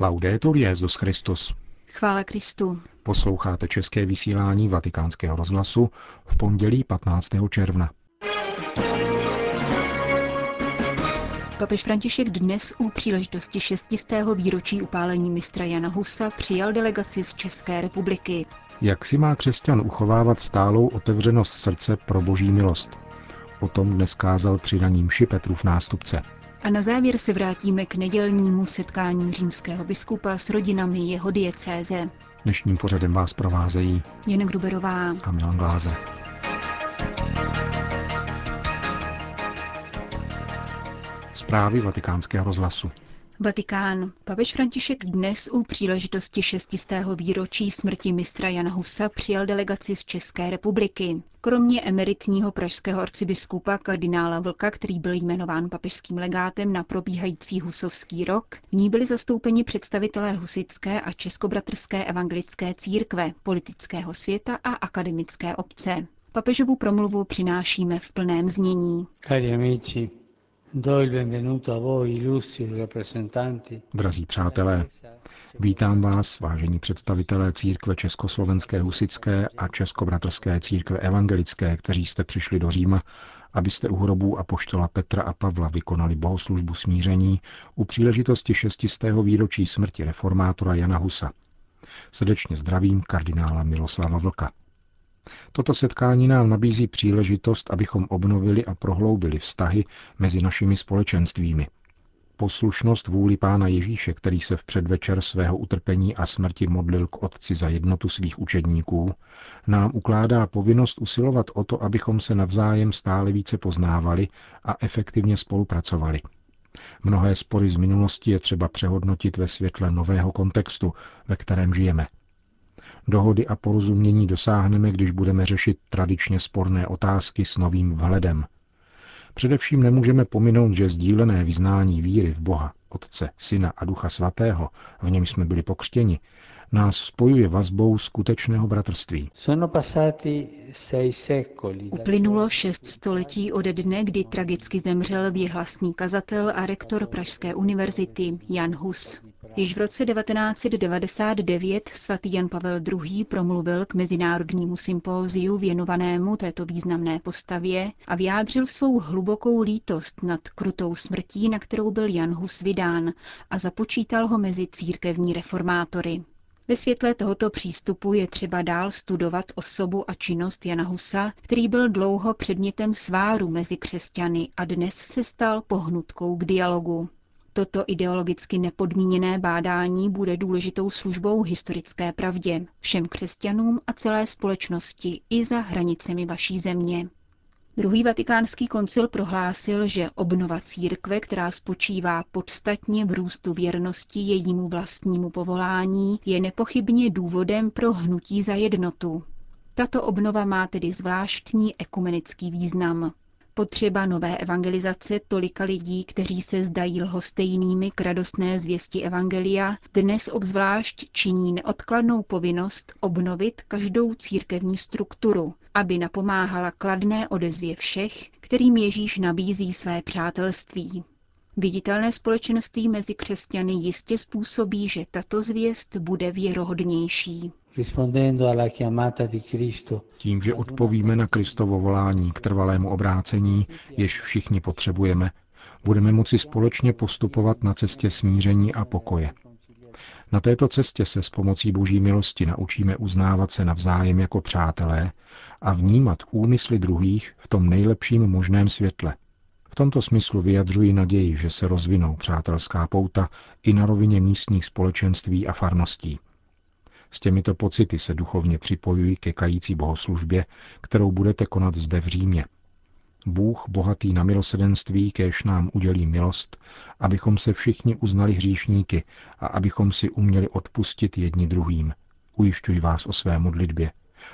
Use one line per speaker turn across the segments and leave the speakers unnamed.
Laudetur Jezus Christus.
Chvála Kristu.
Posloucháte české vysílání Vatikánského rozhlasu v pondělí 15. června.
Papež František dnes u příležitosti šestistého výročí upálení mistra Jana Husa přijal delegaci z České republiky.
Jak si má křesťan uchovávat stálou otevřenost srdce pro boží milost? O tom dnes kázal při raním Petrův nástupce.
A na závěr se vrátíme k nedělnímu setkání římského biskupa s rodinami jeho diecéze.
Dnešním pořadem vás provázejí
Jen Gruberová
a Milan Gláze. Zprávy vatikánského rozhlasu.
Vatikán. Papež František dnes u příležitosti šestistého výročí smrti mistra Jana Husa přijal delegaci z České republiky. Kromě emeritního pražského arcibiskupa kardinála Vlka, který byl jmenován papežským legátem na probíhající husovský rok, v ní byli zastoupeni představitelé husické a českobratrské evangelické církve, politického světa a akademické obce. Papežovu promluvu přinášíme v plném znění.
Cari amici,
Drazí přátelé, vítám vás, vážení představitelé církve Československé husické a Českobratrské církve evangelické, kteří jste přišli do Říma, abyste u hrobů apoštola Petra a Pavla vykonali bohoslužbu smíření u příležitosti šestistého výročí smrti reformátora Jana Husa. Srdečně zdravím kardinála Miloslava Vlka. Toto setkání nám nabízí příležitost, abychom obnovili a prohloubili vztahy mezi našimi společenstvími. Poslušnost vůli Pána Ježíše, který se v předvečer svého utrpení a smrti modlil k Otci za jednotu svých učedníků, nám ukládá povinnost usilovat o to, abychom se navzájem stále více poznávali a efektivně spolupracovali. Mnohé spory z minulosti je třeba přehodnotit ve světle nového kontextu, ve kterém žijeme – Dohody a porozumění dosáhneme, když budeme řešit tradičně sporné otázky s novým vhledem. Především nemůžeme pominout, že sdílené vyznání víry v Boha, Otce, Syna a Ducha Svatého, v něm jsme byli pokřtěni, nás spojuje vazbou skutečného bratrství.
Uplynulo šest století ode dne, kdy tragicky zemřel věhlasný kazatel a rektor Pražské univerzity Jan Hus. Již v roce 1999 svatý Jan Pavel II. promluvil k mezinárodnímu sympóziu věnovanému této významné postavě a vyjádřil svou hlubokou lítost nad krutou smrtí, na kterou byl Jan Hus vydán a započítal ho mezi církevní reformátory. Ve světle tohoto přístupu je třeba dál studovat osobu a činnost Jana Husa, který byl dlouho předmětem sváru mezi křesťany a dnes se stal pohnutkou k dialogu. Toto ideologicky nepodmíněné bádání bude důležitou službou historické pravdě, všem křesťanům a celé společnosti i za hranicemi vaší země. Druhý vatikánský koncil prohlásil, že obnova církve, která spočívá podstatně v růstu věrnosti jejímu vlastnímu povolání, je nepochybně důvodem pro hnutí za jednotu. Tato obnova má tedy zvláštní ekumenický význam. Potřeba nové evangelizace tolika lidí, kteří se zdají lhostejnými k radostné zvěsti evangelia, dnes obzvlášť činí neodkladnou povinnost obnovit každou církevní strukturu, aby napomáhala kladné odezvě všech, kterým Ježíš nabízí své přátelství. Viditelné společenství mezi křesťany jistě způsobí, že tato zvěst bude věrohodnější.
Tím, že odpovíme na Kristovo volání k trvalému obrácení, jež všichni potřebujeme, budeme moci společně postupovat na cestě smíření a pokoje. Na této cestě se s pomocí boží milosti naučíme uznávat se navzájem jako přátelé a vnímat úmysly druhých v tom nejlepším možném světle. V tomto smyslu vyjadřuji naději, že se rozvinou přátelská pouta i na rovině místních společenství a farností. S těmito pocity se duchovně připojuji ke kající bohoslužbě, kterou budete konat zde v Římě. Bůh, bohatý na milosedenství, kéž nám udělí milost, abychom se všichni uznali hříšníky a abychom si uměli odpustit jedni druhým. Ujišťuji vás o své modlitbě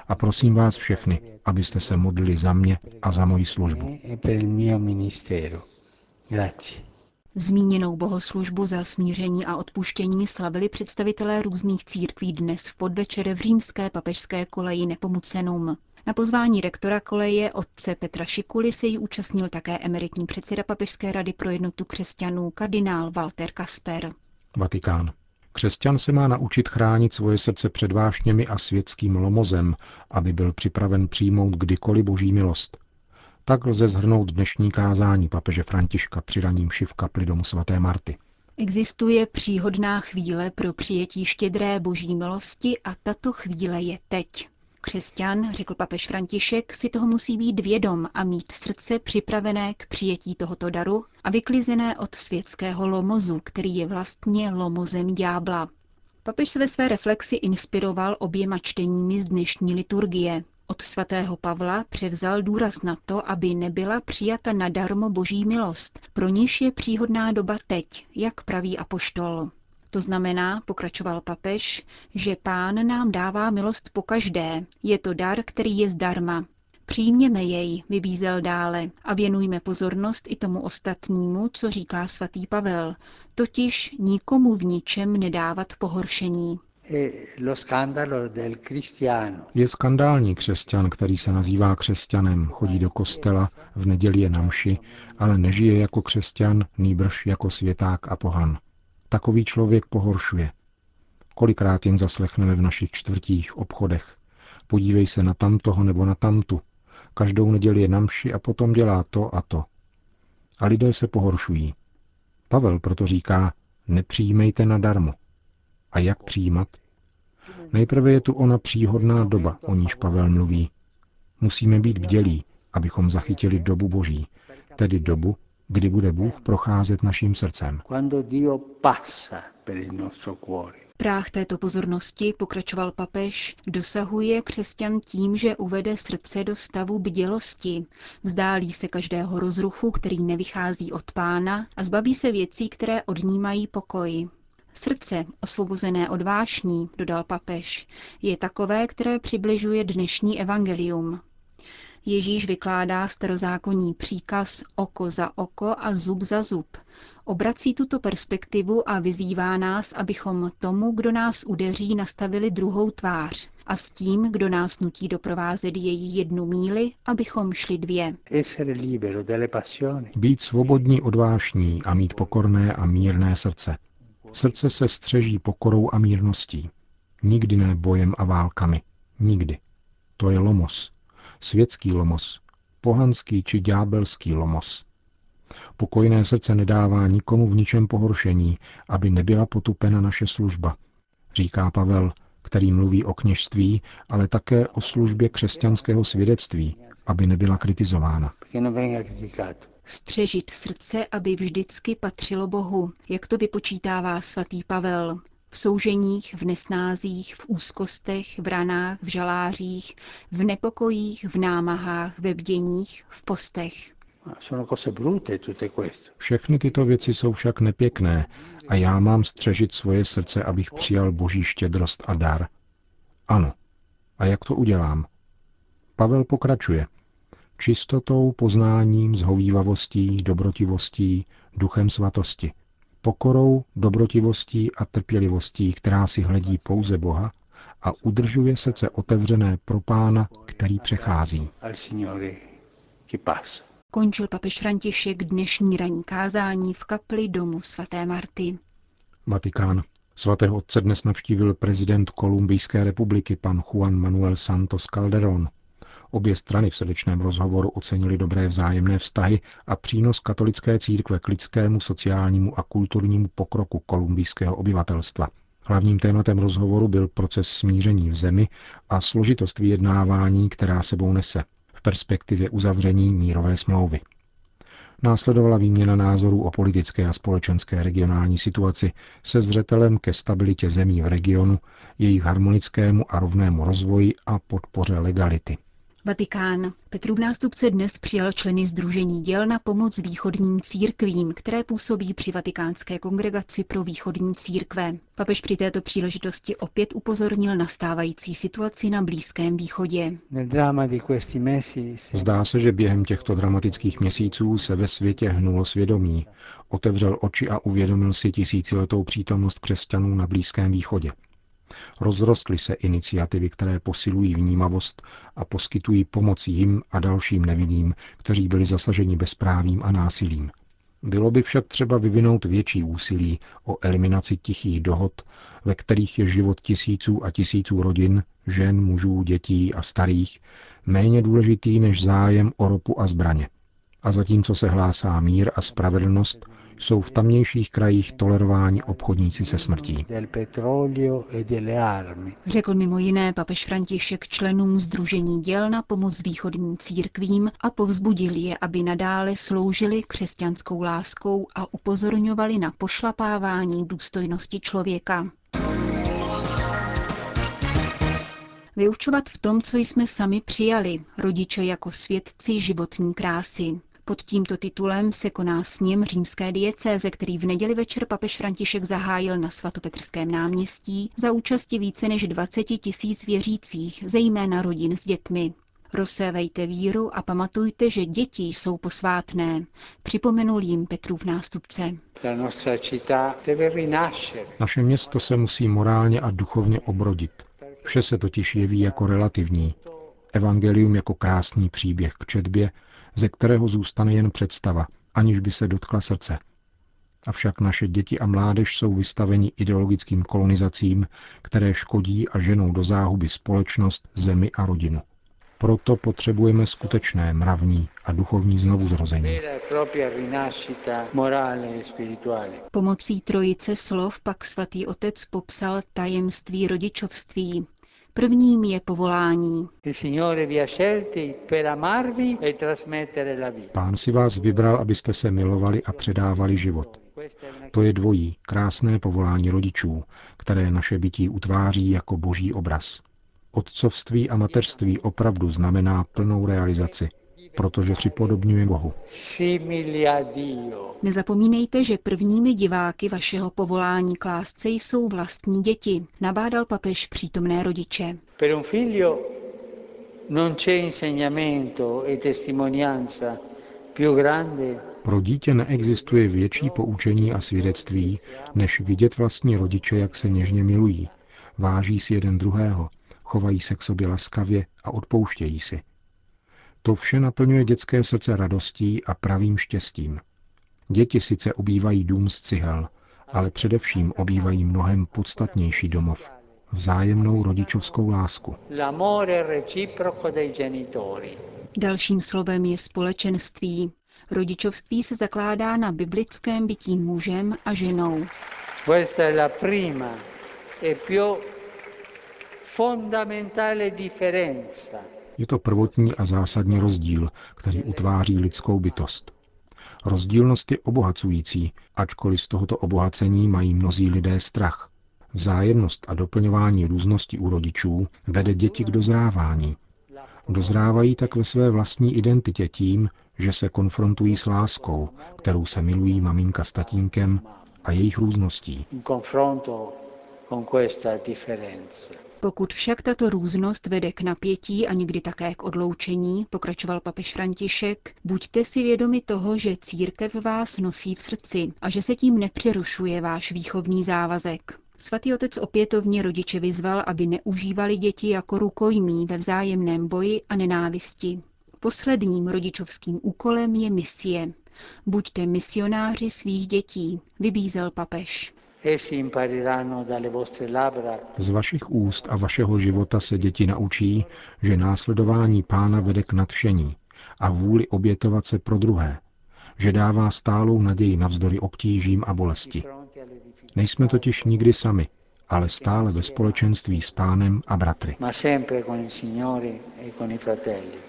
a prosím vás všechny, abyste se modlili za mě a za moji službu.
Grazie.
Zmíněnou bohoslužbu za smíření a odpuštění slavili představitelé různých církví dnes v podvečer v římské papežské koleji Nepomucenum. Na pozvání rektora koleje otce Petra Šikuly se jí účastnil také emeritní předseda Papežské rady pro jednotu křesťanů kardinál Walter Kasper.
Vatikán. Křesťan se má naučit chránit svoje srdce před vášněmi a světským lomozem, aby byl připraven přijmout kdykoliv boží milost. Tak lze zhrnout dnešní kázání papeže Františka při raním šiv kapli domu svaté Marty.
Existuje příhodná chvíle pro přijetí štědré boží milosti a tato chvíle je teď. Křesťan, řekl papež František, si toho musí být vědom a mít srdce připravené k přijetí tohoto daru a vyklizené od světského lomozu, který je vlastně lomozem ďábla. Papež se ve své reflexi inspiroval oběma čteními z dnešní liturgie. Od svatého Pavla převzal důraz na to, aby nebyla přijata nadarmo boží milost, pro níž je příhodná doba teď, jak praví apoštol. To znamená, pokračoval papež, že pán nám dává milost po každé. Je to dar, který je zdarma. Přijměme jej, vybízel dále, a věnujme pozornost i tomu ostatnímu, co říká svatý Pavel, totiž nikomu v ničem nedávat pohoršení.
Je skandální křesťan, který se nazývá křesťanem, chodí do kostela, v neděli je na mši, ale nežije jako křesťan, nýbrž jako světák a pohan. Takový člověk pohoršuje. Kolikrát jen zaslechneme v našich čtvrtích, obchodech. Podívej se na tamtoho nebo na tamtu. Každou neděli je na mši a potom dělá to a to. A lidé se pohoršují. Pavel proto říká, nepřijímejte nadarmo. A jak přijímat? Nejprve je tu ona příhodná doba, o níž Pavel mluví. Musíme být bdělí, abychom zachytili dobu Boží, tedy dobu, kdy bude Bůh procházet naším srdcem.
Práh této pozornosti, pokračoval papež, dosahuje křesťan tím, že uvede srdce do stavu bdělosti, vzdálí se každého rozruchu, který nevychází od pána a zbaví se věcí, které odnímají pokoj. Srdce, osvobozené od vášní, dodal papež, je takové, které přibližuje dnešní evangelium. Ježíš vykládá starozákonní příkaz oko za oko a zub za zub. Obrací tuto perspektivu a vyzývá nás, abychom tomu, kdo nás udeří, nastavili druhou tvář a s tím, kdo nás nutí doprovázet její jednu míli, abychom šli dvě.
Být svobodní od vášní a mít pokorné a mírné srdce. Srdce se střeží pokorou a mírností. Nikdy ne bojem a válkami. Nikdy. To je lomos, světský lomos, pohanský či ďábelský lomos. Pokojné srdce nedává nikomu v ničem pohoršení, aby nebyla potupena naše služba, říká Pavel, který mluví o kněžství, ale také o službě křesťanského svědectví, aby nebyla kritizována.
Střežit srdce, aby vždycky patřilo Bohu, jak to vypočítává svatý Pavel, v souženích, v nesnázích, v úzkostech, v ranách, v žalářích, v nepokojích, v námahách, ve bděních, v postech.
Všechny tyto věci jsou však nepěkné a já mám střežit svoje srdce, abych přijal boží štědrost a dar. Ano. A jak to udělám? Pavel pokračuje. Čistotou, poznáním, zhovývavostí, dobrotivostí, duchem svatosti – pokorou, dobrotivostí a trpělivostí, která si hledí pouze Boha a udržuje srdce otevřené pro pána, který přechází.
Končil papež František dnešní ranní kázání v kapli domu svaté Marty.
Vatikán. Svatého otce dnes navštívil prezident Kolumbijské republiky pan Juan Manuel Santos Calderón. Obě strany v srdečném rozhovoru ocenili dobré vzájemné vztahy a přínos katolické církve k lidskému, sociálnímu a kulturnímu pokroku kolumbijského obyvatelstva. Hlavním tématem rozhovoru byl proces smíření v zemi a složitost vyjednávání, která sebou nese v perspektivě uzavření mírové smlouvy. Následovala výměna názorů o politické a společenské regionální situaci se zřetelem ke stabilitě zemí v regionu, jejich harmonickému a rovnému rozvoji a podpoře legality.
Vatikán. Petrův nástupce dnes přijal členy Združení děl na pomoc východním církvím, které působí při Vatikánské kongregaci pro východní církve. Papež při této příležitosti opět upozornil na stávající situaci na Blízkém východě.
Zdá se, že během těchto dramatických měsíců se ve světě hnulo svědomí, otevřel oči a uvědomil si tisíciletou přítomnost křesťanů na Blízkém východě. Rozrostly se iniciativy, které posilují vnímavost a poskytují pomoc jim a dalším nevinným, kteří byli zasaženi bezprávím a násilím. Bylo by však třeba vyvinout větší úsilí o eliminaci tichých dohod, ve kterých je život tisíců a tisíců rodin, žen, mužů, dětí a starých, méně důležitý než zájem o ropu a zbraně. A zatímco se hlásá mír a spravedlnost, jsou v tamnějších krajích tolerováni obchodníci se smrtí.
Řekl mimo jiné papež František členům Združení děl na pomoc východním církvím a povzbudil je, aby nadále sloužili křesťanskou láskou a upozorňovali na pošlapávání důstojnosti člověka. Vyučovat v tom, co jsme sami přijali, rodiče jako svědci životní krásy. Pod tímto titulem se koná sněm římské diecéze, který v neděli večer papež František zahájil na svatopetrském náměstí za účasti více než 20 tisíc věřících, zejména rodin s dětmi. Rozsévejte víru a pamatujte, že děti jsou posvátné, připomenul jim Petrův nástupce.
Naše město se musí morálně a duchovně obrodit. Vše se totiž jeví jako relativní. Evangelium jako krásný příběh k četbě, ze kterého zůstane jen představa, aniž by se dotkla srdce. Avšak naše děti a mládež jsou vystaveni ideologickým kolonizacím, které škodí a ženou do záhuby společnost, zemi a rodinu. Proto potřebujeme skutečné mravní a duchovní znovuzrození.
Pomocí trojice slov pak svatý otec popsal tajemství rodičovství, Prvním je povolání.
Pán si vás vybral, abyste se milovali a předávali život. To je dvojí, krásné povolání rodičů, které naše bytí utváří jako boží obraz. Otcovství a mateřství opravdu znamená plnou realizaci, protože připodobňuje Bohu.
Nezapomínejte, že prvními diváky vašeho povolání k lásce jsou vlastní děti, nabádal papež přítomné rodiče. Per un figlio non c'è insegnamento e testimonianza
più grande pro dítě neexistuje větší poučení a svědectví, než vidět vlastní rodiče, jak se něžně milují. Váží si jeden druhého, chovají se k sobě laskavě a odpouštějí si. To vše naplňuje dětské srdce radostí a pravým štěstím. Děti sice obývají dům z cihel, ale především obývají mnohem podstatnější domov, vzájemnou rodičovskou lásku.
Dalším slovem je společenství. Rodičovství se zakládá na biblickém bytí mužem a ženou. Questa
je to prvotní a zásadní rozdíl, který utváří lidskou bytost. Rozdílnost je obohacující, ačkoliv z tohoto obohacení mají mnozí lidé strach. Vzájemnost a doplňování různosti u rodičů vede děti k dozrávání. Dozrávají tak ve své vlastní identitě tím, že se konfrontují s láskou, kterou se milují maminka s tatínkem a jejich růzností.
Pokud však tato různost vede k napětí a někdy také k odloučení, pokračoval papež František, buďte si vědomi toho, že církev vás nosí v srdci a že se tím nepřerušuje váš výchovný závazek. Svatý otec opětovně rodiče vyzval, aby neužívali děti jako rukojmí ve vzájemném boji a nenávisti. Posledním rodičovským úkolem je misie. Buďte misionáři svých dětí, vybízel papež.
Z vašich úst a vašeho života se děti naučí, že následování pána vede k nadšení a vůli obětovat se pro druhé, že dává stálou naději navzdory obtížím a bolesti. Nejsme totiž nikdy sami, ale stále ve společenství s pánem a bratry. E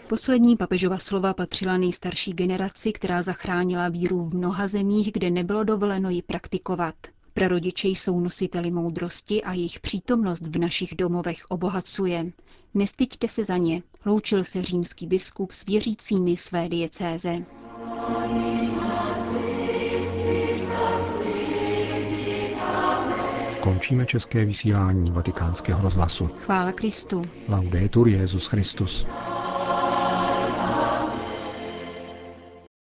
Poslední papežova slova patřila nejstarší generaci, která zachránila víru v mnoha zemích, kde nebylo dovoleno ji praktikovat. Prarodiče jsou nositeli moudrosti a jejich přítomnost v našich domovech obohacuje. Nestyďte se za ně, loučil se římský biskup s věřícími své diecéze.
Končíme české vysílání vatikánského rozhlasu.
Chvála Kristu.
Laudetur Jezus Christus.